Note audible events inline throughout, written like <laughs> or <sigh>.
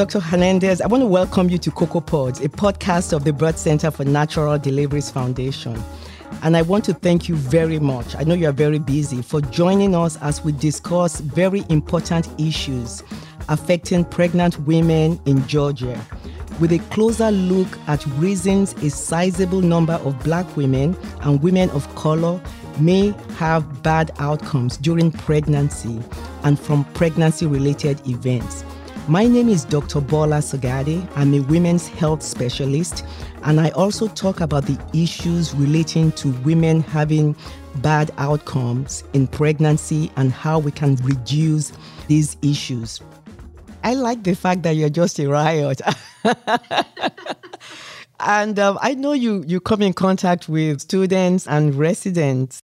Dr. Hernandez, I want to welcome you to Cocoa Pods, a podcast of the Birth Center for Natural Deliveries Foundation. And I want to thank you very much. I know you are very busy for joining us as we discuss very important issues affecting pregnant women in Georgia with a closer look at reasons a sizable number of black women and women of color may have bad outcomes during pregnancy and from pregnancy related events. My name is Dr. Bola Sagade. I'm a women's health specialist, and I also talk about the issues relating to women having bad outcomes in pregnancy and how we can reduce these issues. I like the fact that you're just a riot. <laughs> and um, I know you, you come in contact with students and residents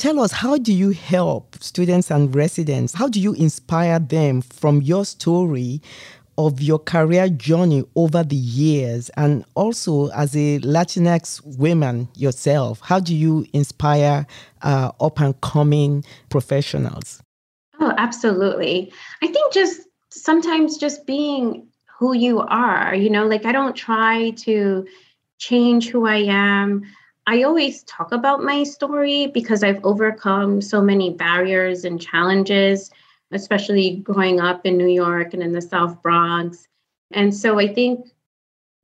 Tell us, how do you help students and residents? How do you inspire them from your story of your career journey over the years? And also, as a Latinx woman yourself, how do you inspire uh, up and coming professionals? Oh, absolutely. I think just sometimes just being who you are, you know, like I don't try to change who I am. I always talk about my story because I've overcome so many barriers and challenges, especially growing up in New York and in the South Bronx. And so I think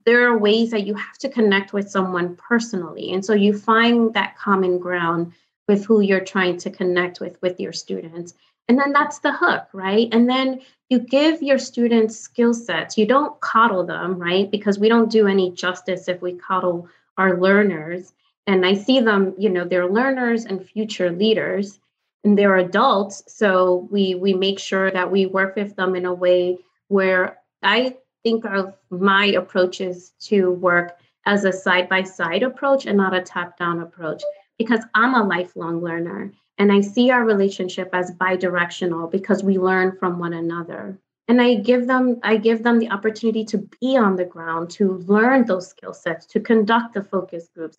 there are ways that you have to connect with someone personally. And so you find that common ground with who you're trying to connect with with your students. And then that's the hook, right? And then you give your students skill sets. You don't coddle them, right? Because we don't do any justice if we coddle our learners and i see them you know they're learners and future leaders and they're adults. So we we make sure that we work with them in a way where i think of my approaches to work as a side by side approach and not a top down approach because i'm a lifelong learner and i see our relationship as bidirectional because we learn from one another. And i give them i give them the opportunity to be on the ground to learn those skill sets to conduct the focus groups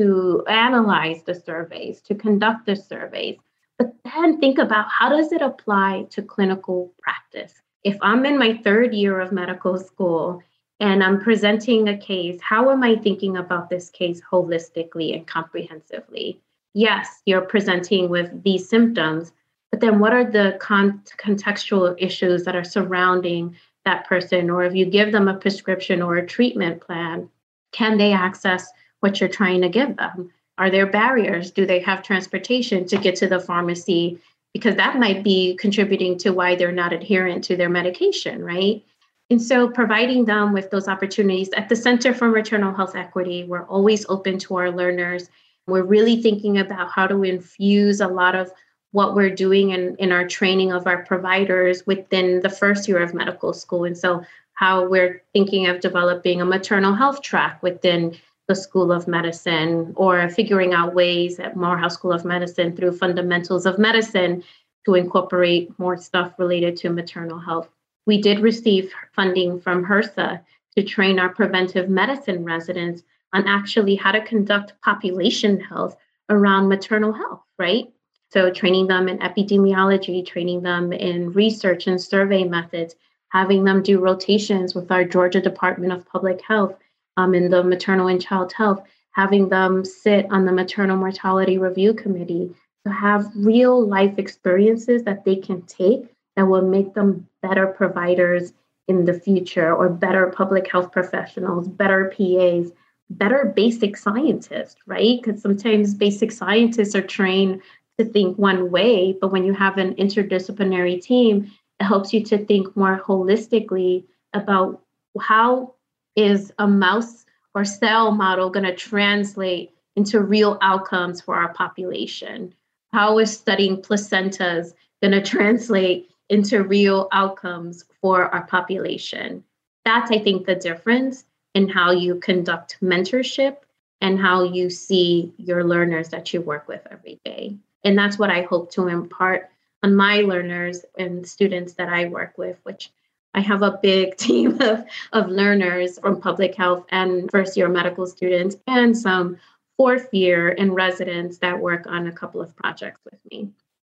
to analyze the surveys, to conduct the surveys, but then think about how does it apply to clinical practice? If I'm in my third year of medical school and I'm presenting a case, how am I thinking about this case holistically and comprehensively? Yes, you're presenting with these symptoms, but then what are the con- contextual issues that are surrounding that person? Or if you give them a prescription or a treatment plan, can they access what you're trying to give them. Are there barriers? Do they have transportation to get to the pharmacy? Because that might be contributing to why they're not adherent to their medication, right? And so, providing them with those opportunities at the Center for Maternal Health Equity, we're always open to our learners. We're really thinking about how to infuse a lot of what we're doing in, in our training of our providers within the first year of medical school. And so, how we're thinking of developing a maternal health track within the School of Medicine or figuring out ways at Morehouse School of Medicine through fundamentals of medicine to incorporate more stuff related to maternal health. We did receive funding from HRSA to train our preventive medicine residents on actually how to conduct population health around maternal health, right? So, training them in epidemiology, training them in research and survey methods, having them do rotations with our Georgia Department of Public Health um, in the maternal and child health, having them sit on the maternal mortality review committee to have real life experiences that they can take that will make them better providers in the future or better public health professionals, better PAs, better basic scientists, right? Because sometimes basic scientists are trained to think one way, but when you have an interdisciplinary team, it helps you to think more holistically about how is a mouse or cell model going to translate into real outcomes for our population? How is studying placentas going <laughs> to translate into real outcomes for our population? That's, I think, the difference in how you conduct mentorship and how you see your learners that you work with every day. And that's what I hope to impart on my learners and students that I work with, which I have a big <laughs> team of, of learners from public health and first year medical students and some fourth year and residents that work on a couple of projects with me.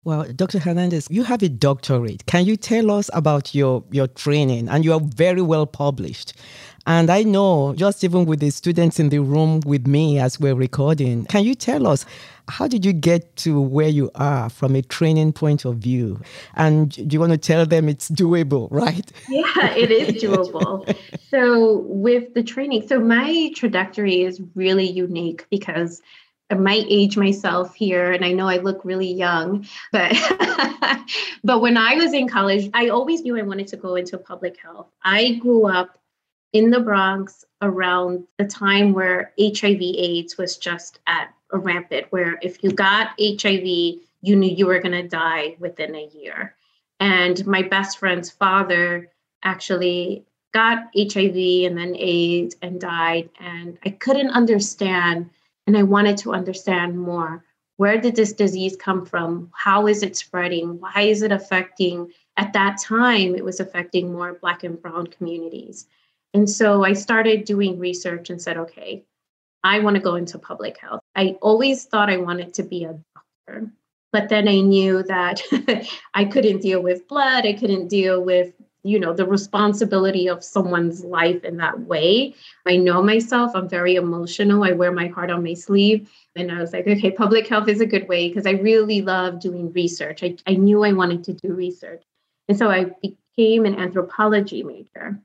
Well, Dr. Hernandez, you have a doctorate. Can you tell us about your, your training? And you are very well published. And I know, just even with the students in the room with me as we're recording, can you tell us how did you get to where you are from a training point of view? And do you want to tell them it's doable, right? <laughs> Yeah, it is <laughs> doable. so, with the training, so my trajectory is really unique because I might age myself here and I know I look really young, but <laughs> but when I was in college, I always knew I wanted to go into public health. I grew up in the Bronx around the time where HIV AIDS was just at a rampant where if you got HIV, you knew you were going to die within a year. And my best friend's father actually got HIV and then AIDS and died and I couldn't understand and I wanted to understand more. Where did this disease come from? How is it spreading? Why is it affecting? At that time, it was affecting more Black and Brown communities. And so I started doing research and said, okay, I want to go into public health. I always thought I wanted to be a doctor, but then I knew that <laughs> I couldn't deal with blood, I couldn't deal with you know the responsibility of someone's life in that way. I know myself i'm very emotional. I wear my heart on my sleeve. And i was like okay public health is a good way because i really love doing research. I, I knew i wanted to do research. And so i became an anthropology major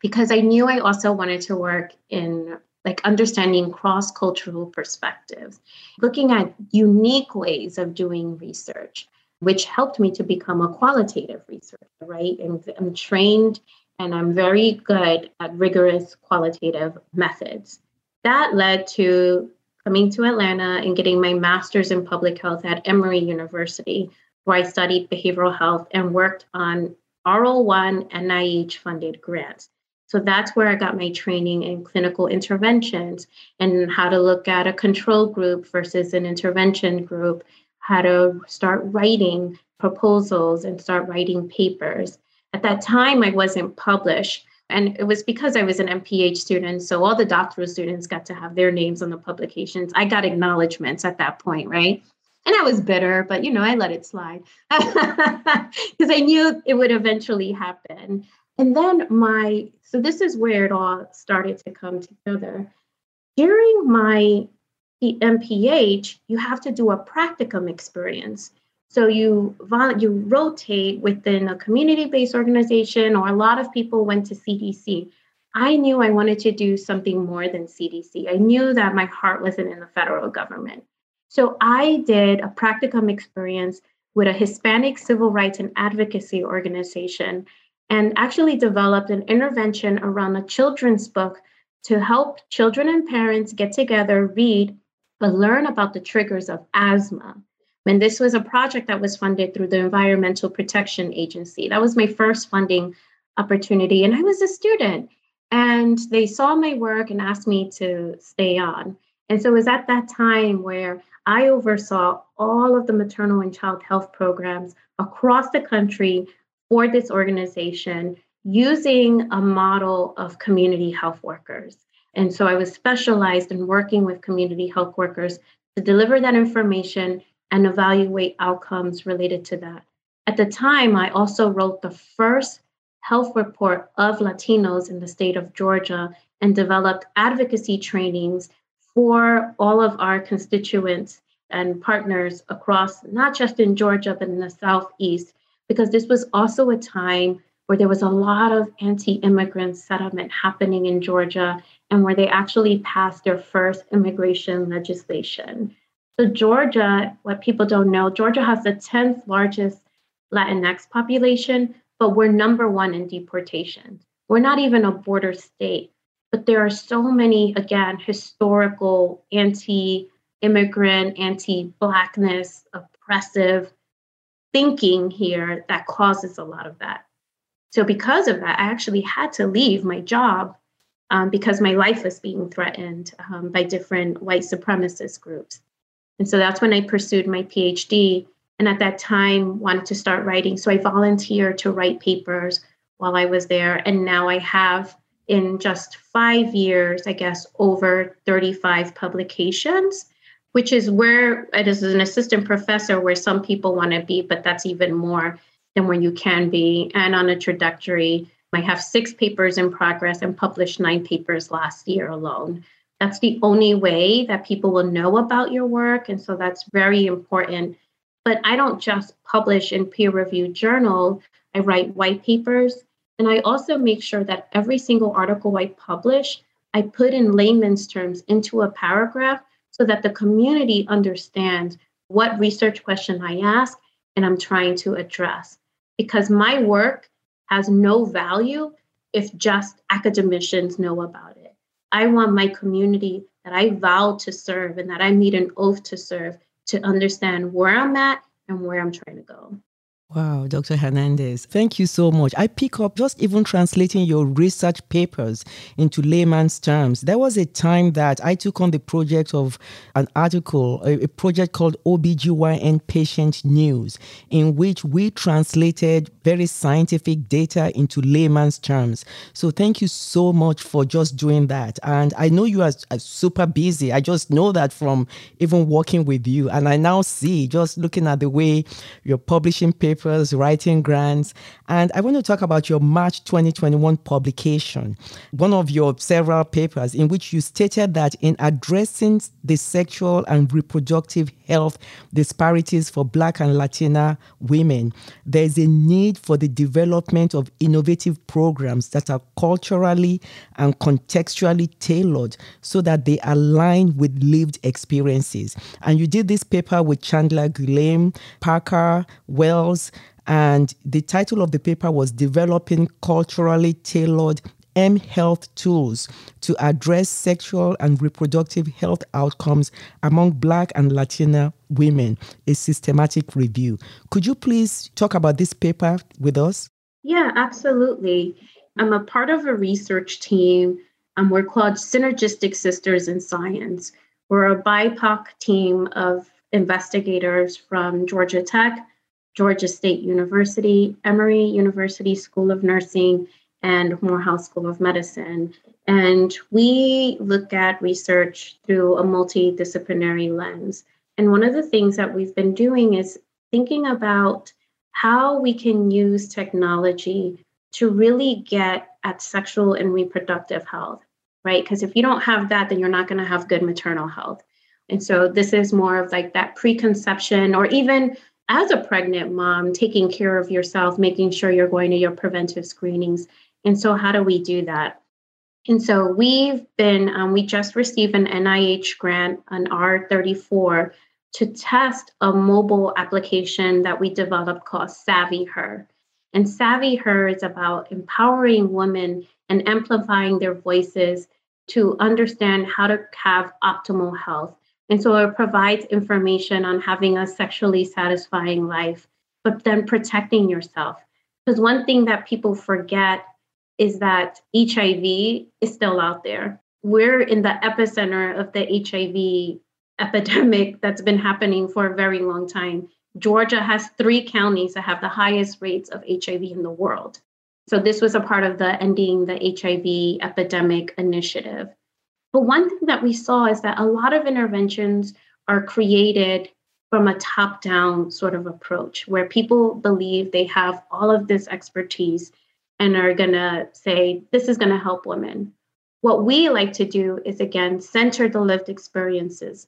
because i knew i also wanted to work in like understanding cross cultural perspectives looking at unique ways of doing research which helped me to become a qualitative researcher, right? And I'm trained and I'm very good at rigorous qualitative methods. That led to coming to Atlanta and getting my master's in public health at Emory University, where I studied behavioral health and worked on R01 NIH funded grants. So that's where I got my training in clinical interventions and how to look at a control group versus an intervention group how to start writing proposals and start writing papers. At that time, I wasn't published. And it was because I was an MPH student. So all the doctoral students got to have their names on the publications. I got acknowledgments at that point, right? And I was bitter, but you know, I let it slide <laughs> because I knew it would eventually happen. And then my, so this is where it all started to come together. During my MPH, you have to do a practicum experience. So you you rotate within a community-based organization, or a lot of people went to CDC. I knew I wanted to do something more than CDC. I knew that my heart wasn't in the federal government. So I did a practicum experience with a Hispanic civil rights and advocacy organization and actually developed an intervention around a children's book to help children and parents get together, read, but learn about the triggers of asthma. And this was a project that was funded through the Environmental Protection Agency. That was my first funding opportunity. And I was a student. And they saw my work and asked me to stay on. And so it was at that time where I oversaw all of the maternal and child health programs across the country for this organization using a model of community health workers. And so I was specialized in working with community health workers to deliver that information and evaluate outcomes related to that. At the time, I also wrote the first health report of Latinos in the state of Georgia and developed advocacy trainings for all of our constituents and partners across, not just in Georgia, but in the Southeast, because this was also a time where there was a lot of anti immigrant settlement happening in Georgia and where they actually passed their first immigration legislation. So, Georgia, what people don't know, Georgia has the 10th largest Latinx population, but we're number one in deportation. We're not even a border state, but there are so many, again, historical anti immigrant, anti Blackness, oppressive thinking here that causes a lot of that. So, because of that, I actually had to leave my job um, because my life was being threatened um, by different white supremacist groups. And so that's when I pursued my PhD. And at that time, wanted to start writing. So I volunteered to write papers while I was there. And now I have, in just five years, I guess, over 35 publications which is where it is an assistant professor where some people want to be, but that's even more than where you can be. And on a trajectory, I have six papers in progress and published nine papers last year alone. That's the only way that people will know about your work. And so that's very important. But I don't just publish in peer reviewed journal, I write white papers. And I also make sure that every single article I publish, I put in layman's terms into a paragraph so that the community understands what research question I ask and I'm trying to address. Because my work has no value if just academicians know about it. I want my community that I vow to serve and that I made an oath to serve to understand where I'm at and where I'm trying to go. Wow, Dr. Hernandez, thank you so much. I pick up just even translating your research papers into layman's terms. There was a time that I took on the project of an article, a, project called OBGYN Patient News, in which we translated very scientific data into layman's terms. So thank you so much for just doing that. And I know you are, are super busy. I just know that from even working with you. And I now see, just looking at the way you're publishing papers papers, writing grants. And I want to talk about your March 2021 publication, one of your several papers in which you stated that in addressing the sexual and reproductive health disparities for Black and Latina women, there's a need for the development of innovative programs that are culturally and contextually tailored so that they align with lived experiences. And you did this paper with Chandler Guillaume, Parker, Wells, and the title of the paper was Developing Culturally Tailored M Health Tools to Address Sexual and Reproductive Health Outcomes Among Black and Latina Women, a systematic review. Could you please talk about this paper with us? Yeah, absolutely. I'm a part of a research team. Um, we're called Synergistic Sisters in Science. We're a BIPOC team of investigators from Georgia Tech, Georgia State University, Emory University School of Nursing, and Morehouse School of Medicine. And we look at research through a multidisciplinary lens. And one of the things that we've been doing is thinking about how we can use technology to really get at sexual and reproductive health, right? Because if you don't have that, then you're not going to have good maternal health. And so this is more of like that preconception or even as a pregnant mom, taking care of yourself, making sure you're going to your preventive screenings. And so, how do we do that? And so, we've been, um, we just received an NIH grant, an R34, to test a mobile application that we developed called Savvy Her. And Savvy Her is about empowering women and amplifying their voices to understand how to have optimal health and so it provides information on having a sexually satisfying life, but then protecting yourself. Because one thing that people forget is that HIV is still out there. We're in the epicenter of the HIV epidemic that's been happening for a very long time. Georgia has three counties that have the highest rates of HIV in the world. So, this was a part of the Ending the HIV Epidemic initiative. But one thing that we saw is that a lot of interventions are created from a top down sort of approach where people believe they have all of this expertise and are going to say, this is going to help women. What we like to do is, again, center the lived experiences.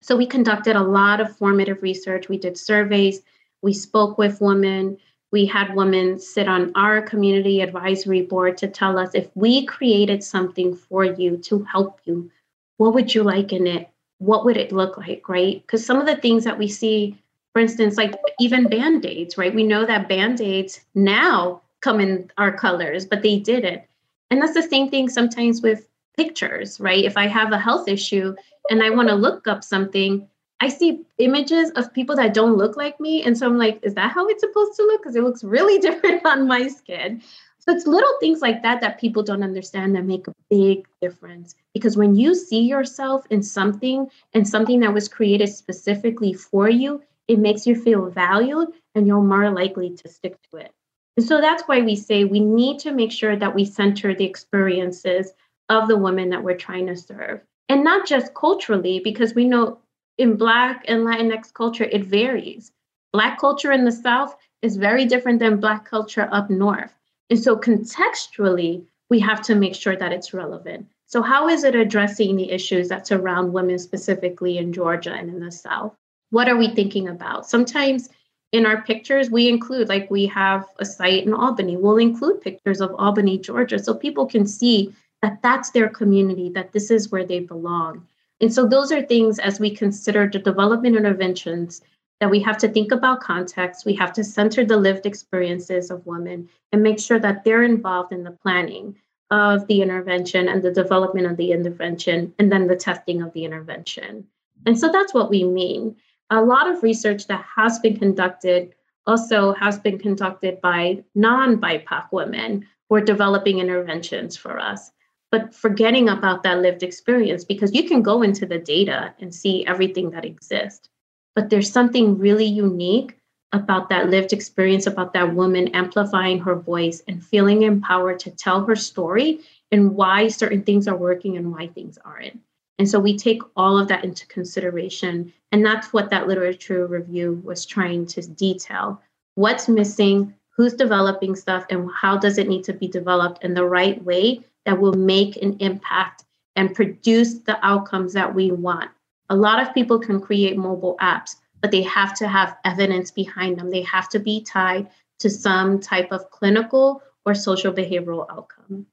So we conducted a lot of formative research. We did surveys, we spoke with women, we had women sit on our community advisory board to tell us if we created something for you to help you, what would you like in it? What would it look like, right? Because some of the things that we see, for instance, like even band aids, right? We know that band aids now come in our colors, but they didn't. And that's the same thing sometimes with pictures, right? If I have a health issue and I want to look up something, I see images of people that don't look like me. And so I'm like, is that how it's supposed to look? Because it looks really <laughs> different on my skin. So it's little things like that that people don't understand that make a big difference. Because when you see yourself in something and something that was created specifically for you, it makes you feel valued and you're more likely to stick to it. And so that's why we say we need to make sure that we center the experiences of the women that we're trying to serve. And not just culturally, because we know in Black and Latinx culture, it varies. Black culture in the South is very different than Black culture up North. And so, contextually, we have to make sure that it's relevant. So, how is it addressing the issues that surround women specifically in Georgia and in the South? What are we thinking about? Sometimes in our pictures, we include, like we have a site in Albany, we'll include pictures of Albany, Georgia, so people can see that that's their community, that this is where they belong. And so those are things as we consider the development interventions that we have to think about context. We have to center the lived experiences of women and make sure that they're involved in the planning of the intervention and the development of the intervention and then the testing of the intervention. And so that's what we mean. A lot of research that has been conducted also has been conducted by non BIPOC women who are developing interventions for us but forgetting about that lived experience because you can go into the data and see everything that exists. But there's something really unique about that lived experience, about that woman amplifying her voice and feeling empowered to tell her story and why certain things are working and why things aren't. And so we take all of that into consideration. And that's what that literature review was trying to detail. What's missing, who's developing stuff, and how does it need to be developed in the right way that will make an impact and produce the outcomes that we want. A lot of people can create mobile apps, but they have to have evidence behind them. They have to be tied to some type of clinical or social behavioral outcome.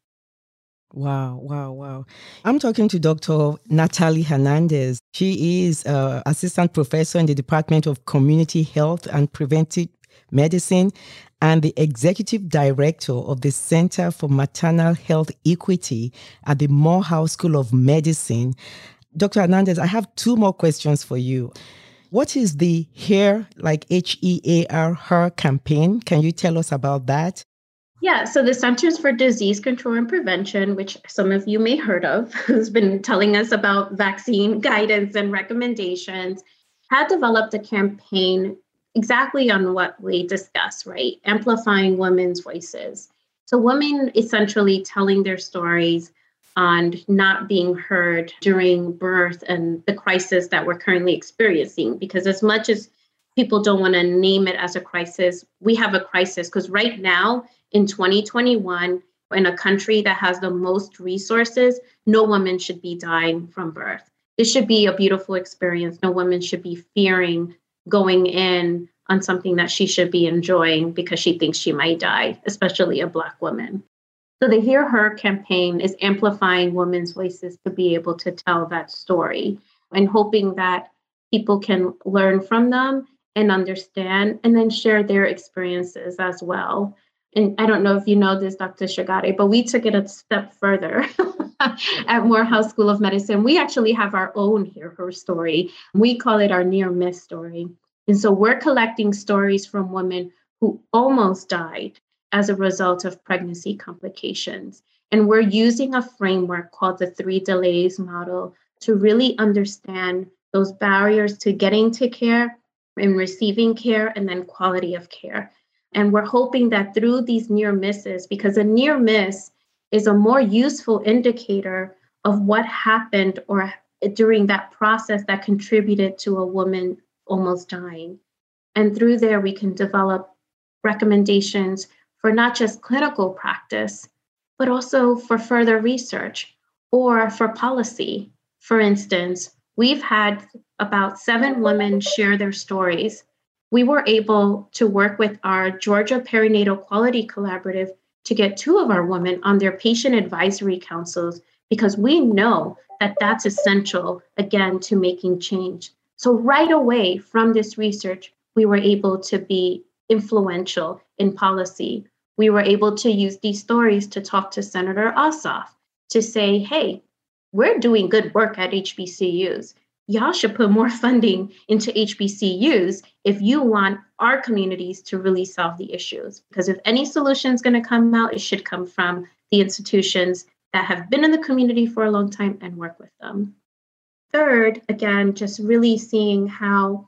Wow, wow, wow. I'm talking to Dr. Natalie Hernandez. She is uh, assistant professor in the Department of Community Health and Preventive Medicine and the executive director of the Center for Maternal Health Equity at the Morehouse School of Medicine. Dr. Hernandez, I have two more questions for you. What is the HEAR, like H E A R, HER campaign? Can you tell us about that? Yeah, so the Centers for Disease Control and Prevention, which some of you may have heard of, <laughs> has been telling us about vaccine guidance and recommendations, had developed a campaign exactly on what we discussed, right? Amplifying women's voices. So, women essentially telling their stories on not being heard during birth and the crisis that we're currently experiencing. Because, as much as people don't want to name it as a crisis, we have a crisis because right now in 2021, in a country that has the most resources, no woman should be dying from birth. This should be a beautiful experience. No woman should be fearing going in on something that she should be enjoying because she thinks she might die, especially a Black woman. So the Hear Her campaign is amplifying women's voices to be able to tell that story and hoping that people can learn from them and understand and then share their experiences as well. And I don't know if you know this, Dr. Shagade, but we took it a step further <laughs> at Morehouse School of Medicine. We actually have our own Hear Her story. We call it our near miss story. And so we're collecting stories from women who almost died as a result of pregnancy complications. And we're using a framework called the three delays model to really understand those barriers to getting to care and receiving care and then quality of care. And we're hoping that through these near misses, because a near miss is a more useful indicator of what happened or during that process that contributed to a woman almost dying. And through there, we can develop recommendations for not just clinical practice, but also for further research or for policy. For instance, we've had about seven women share their stories. We were able to work with our Georgia Perinatal Quality Collaborative to get two of our women on their patient advisory councils because we know that that's essential, again, to making change. So, right away from this research, we were able to be influential in policy. We were able to use these stories to talk to Senator Ossoff to say, hey, we're doing good work at HBCUs. Y'all should put more <laughs> funding into HBCUs if you want our communities to really solve the issues. Because if any solution is going to come out, it should come from the institutions that have been in the community for a long time and work with them. Third, again, just really seeing how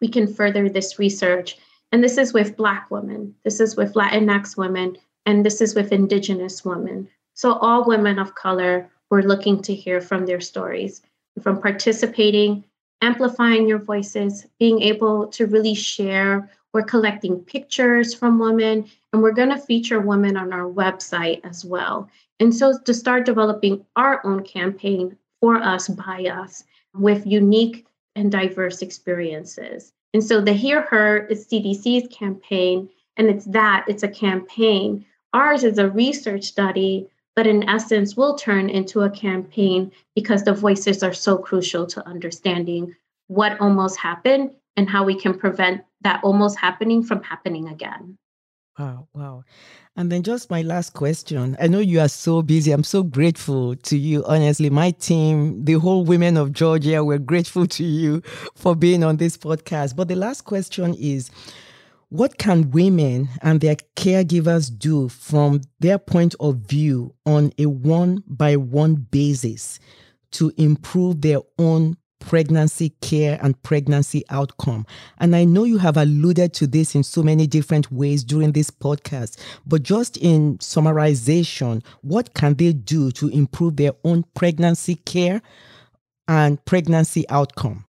we can further this research. And this is with Black women, this is with Latinx women, and this is with Indigenous women. So, all women of color, we're looking to hear from their stories, from participating amplifying your voices, being able to really share. We're collecting pictures from women, and we're going to feature women on our website as well. And so to start developing our own campaign for us, by us, with unique and diverse experiences. And so the Hear Her is CDC's campaign, and it's that, it's a campaign. Ours is a research study, but in essence will turn into a campaign because the voices are so crucial to understanding what almost happened and how we can prevent that almost happening from happening again. Wow, wow. And then just my last question. I know you are so busy. I'm so grateful to you. Honestly, my team, the whole women of Georgia, we're grateful to you for being on this podcast. But the last question is what can women and their caregivers do from their point of view on a one by one basis to improve their own pregnancy care and pregnancy outcome. And I know you have alluded to this in so many different ways during this podcast, but just in summarization, what can they do to improve their own pregnancy care and pregnancy outcome?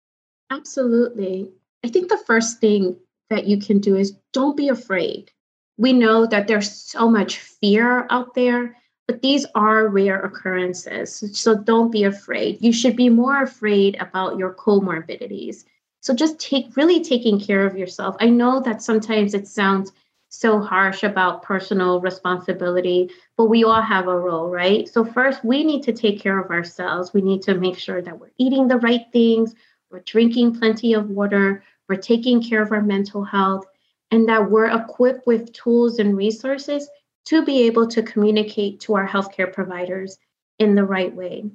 Absolutely. I think the first thing that you can do is don't be afraid. We know that there's so much fear out there but these are rare occurrences. So don't be afraid. You should be more afraid about your comorbidities. So just take really taking care of yourself. I know that sometimes it sounds so harsh about personal responsibility, but we all have a role, right? So first we need to take care of ourselves. We need to make sure that we're eating the right things, we're drinking plenty of water, we're taking care of our mental health, and that we're equipped with tools and resources to be able to communicate to our healthcare providers in the right way.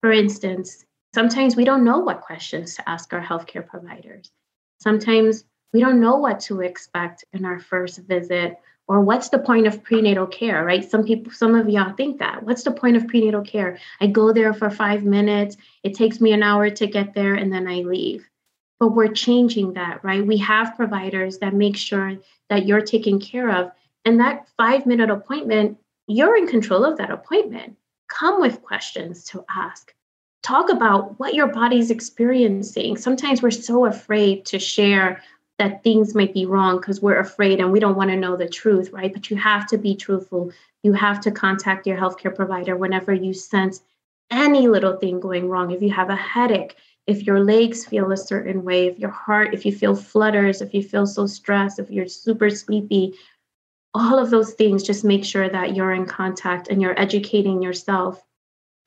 For instance, sometimes we don't know what questions to ask our healthcare providers. Sometimes we don't know what to expect in our first visit or what's the point of prenatal care right some people some of y'all think that what's the point of prenatal care i go there for 5 minutes it takes me an hour to get there and then i leave but we're changing that right we have providers that make sure that you're taken care of and that five minute appointment, you're in control of that appointment. Come with questions to ask. Talk about what your body's experiencing. Sometimes we're so afraid to share that things might be wrong because we're afraid and we don't want to know the truth, right? But you have to be truthful. You have to contact your healthcare provider whenever you sense any little thing going wrong. If you have a headache, if your legs feel a certain way, if your heart, if you feel flutters, if you feel so stressed, if you're super sleepy, all of those things just make sure that you're in contact and you're educating yourself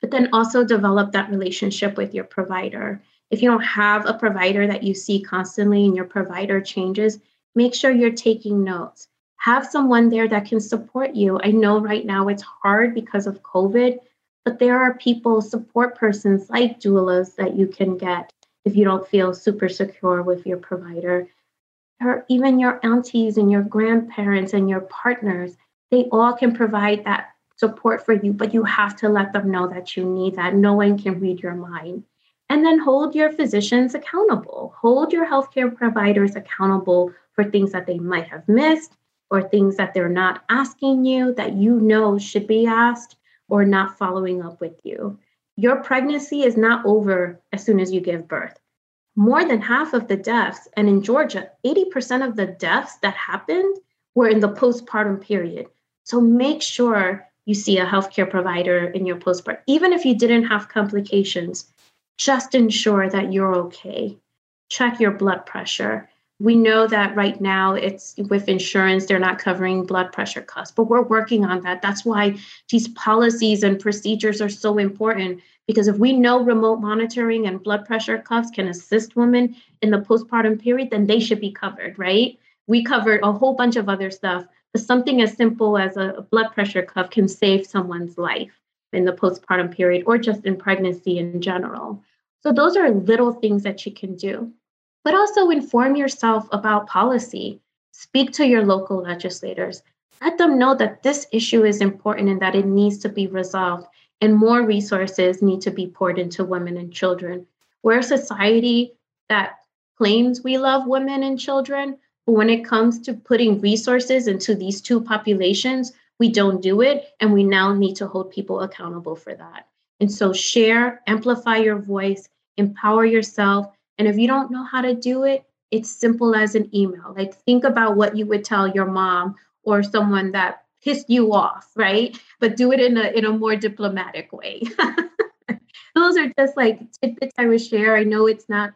but then also develop that relationship with your provider. If you don't have a provider that you see constantly and your provider changes make sure you're taking notes. Have someone there that can support you. I know right now it's hard because of covid but there are people support persons like doulas that you can get if you don't feel super secure with your provider or even your aunties and your grandparents and your partners, they all can provide that support for you, but you have to let them know that you need that. No one can read your mind. And then hold your physicians accountable. Hold your healthcare providers accountable for things that they might have missed or things that they're not asking you that you know should be asked or not following up with you. Your pregnancy is not over as soon as you give birth more than half of the deaths, and in Georgia, 80% of the deaths that happened were in the postpartum period. So make sure you see a healthcare provider in your postpartum. Even if you didn't have complications, just ensure that you're okay. Check your blood pressure. We know that right now it's with insurance, they're not covering blood pressure costs, but we're working on that. That's why these policies and procedures are so important because if we know remote monitoring and blood pressure cuffs can assist women in the postpartum period, then they should be covered, right? We covered a whole bunch of other stuff, but something as simple as a blood pressure cuff can save someone's life in the postpartum period or just in pregnancy in general. So, those are little things that you can do. But also inform yourself about policy. Speak to your local legislators. Let them know that this issue is important and that it needs to be resolved and more resources need to be poured into women and children. We're a society that claims we love women and children, but when it comes to putting resources into these two populations, we don't do it. And we now need to hold people accountable for that. And so share, amplify your voice, empower yourself, And if you don't know how to do it, it's simple as an email. Like think about what you would tell your mom or someone that pissed you off, right? But do it in a in a more diplomatic way. <laughs> Those are just like tidbits I would share. I know it's not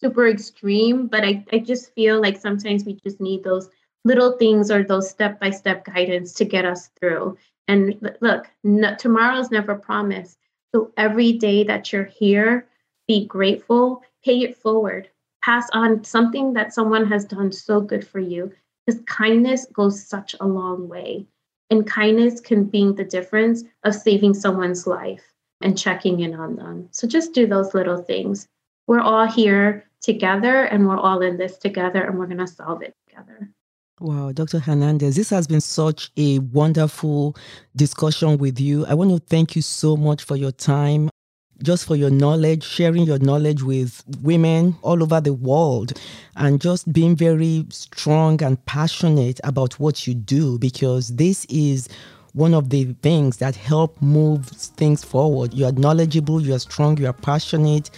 super extreme, but I, I just feel like sometimes we just need those little things or those step by step guidance to get us through. And look, no, tomorrow's never promised. So every day that you're here, be grateful, pay it forward, pass on something that someone has done so good for you. Because kindness goes such a long way. And kindness can be the difference of saving someone's life and checking in on them. So just do those little things. We're all here together and we're all in this together and we're going to solve it together. Wow, Dr. Hernandez, this has been such a wonderful discussion with you. I want to thank you so much for your time, just for your knowledge, sharing your knowledge with women all over the world, and just being very strong and passionate about what you do because this is one of the things that help move things forward. You are knowledgeable, you are strong, you are passionate,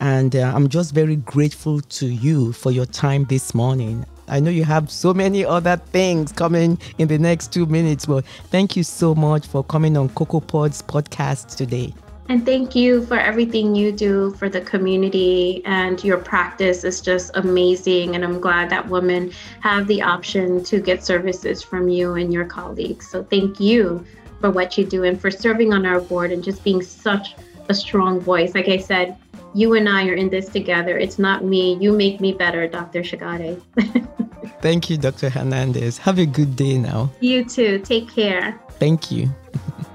and uh, I'm just very grateful to you for your time this morning. I know you have so many other things coming in the next two minutes, but thank you so much for coming on Cocoa Pods podcast today. And thank you for everything you do for the community and your practice is just amazing. And I'm glad that women have the option to get services from you and your colleagues. So thank you for what you do and for serving on our board and just being such a strong voice. Like I said, you and I are in this together. It's not me. You make me better, Dr. Shigare. <laughs> Thank you, Dr. Hernandez. Have a good day now. You too. Take care. Thank you. <laughs>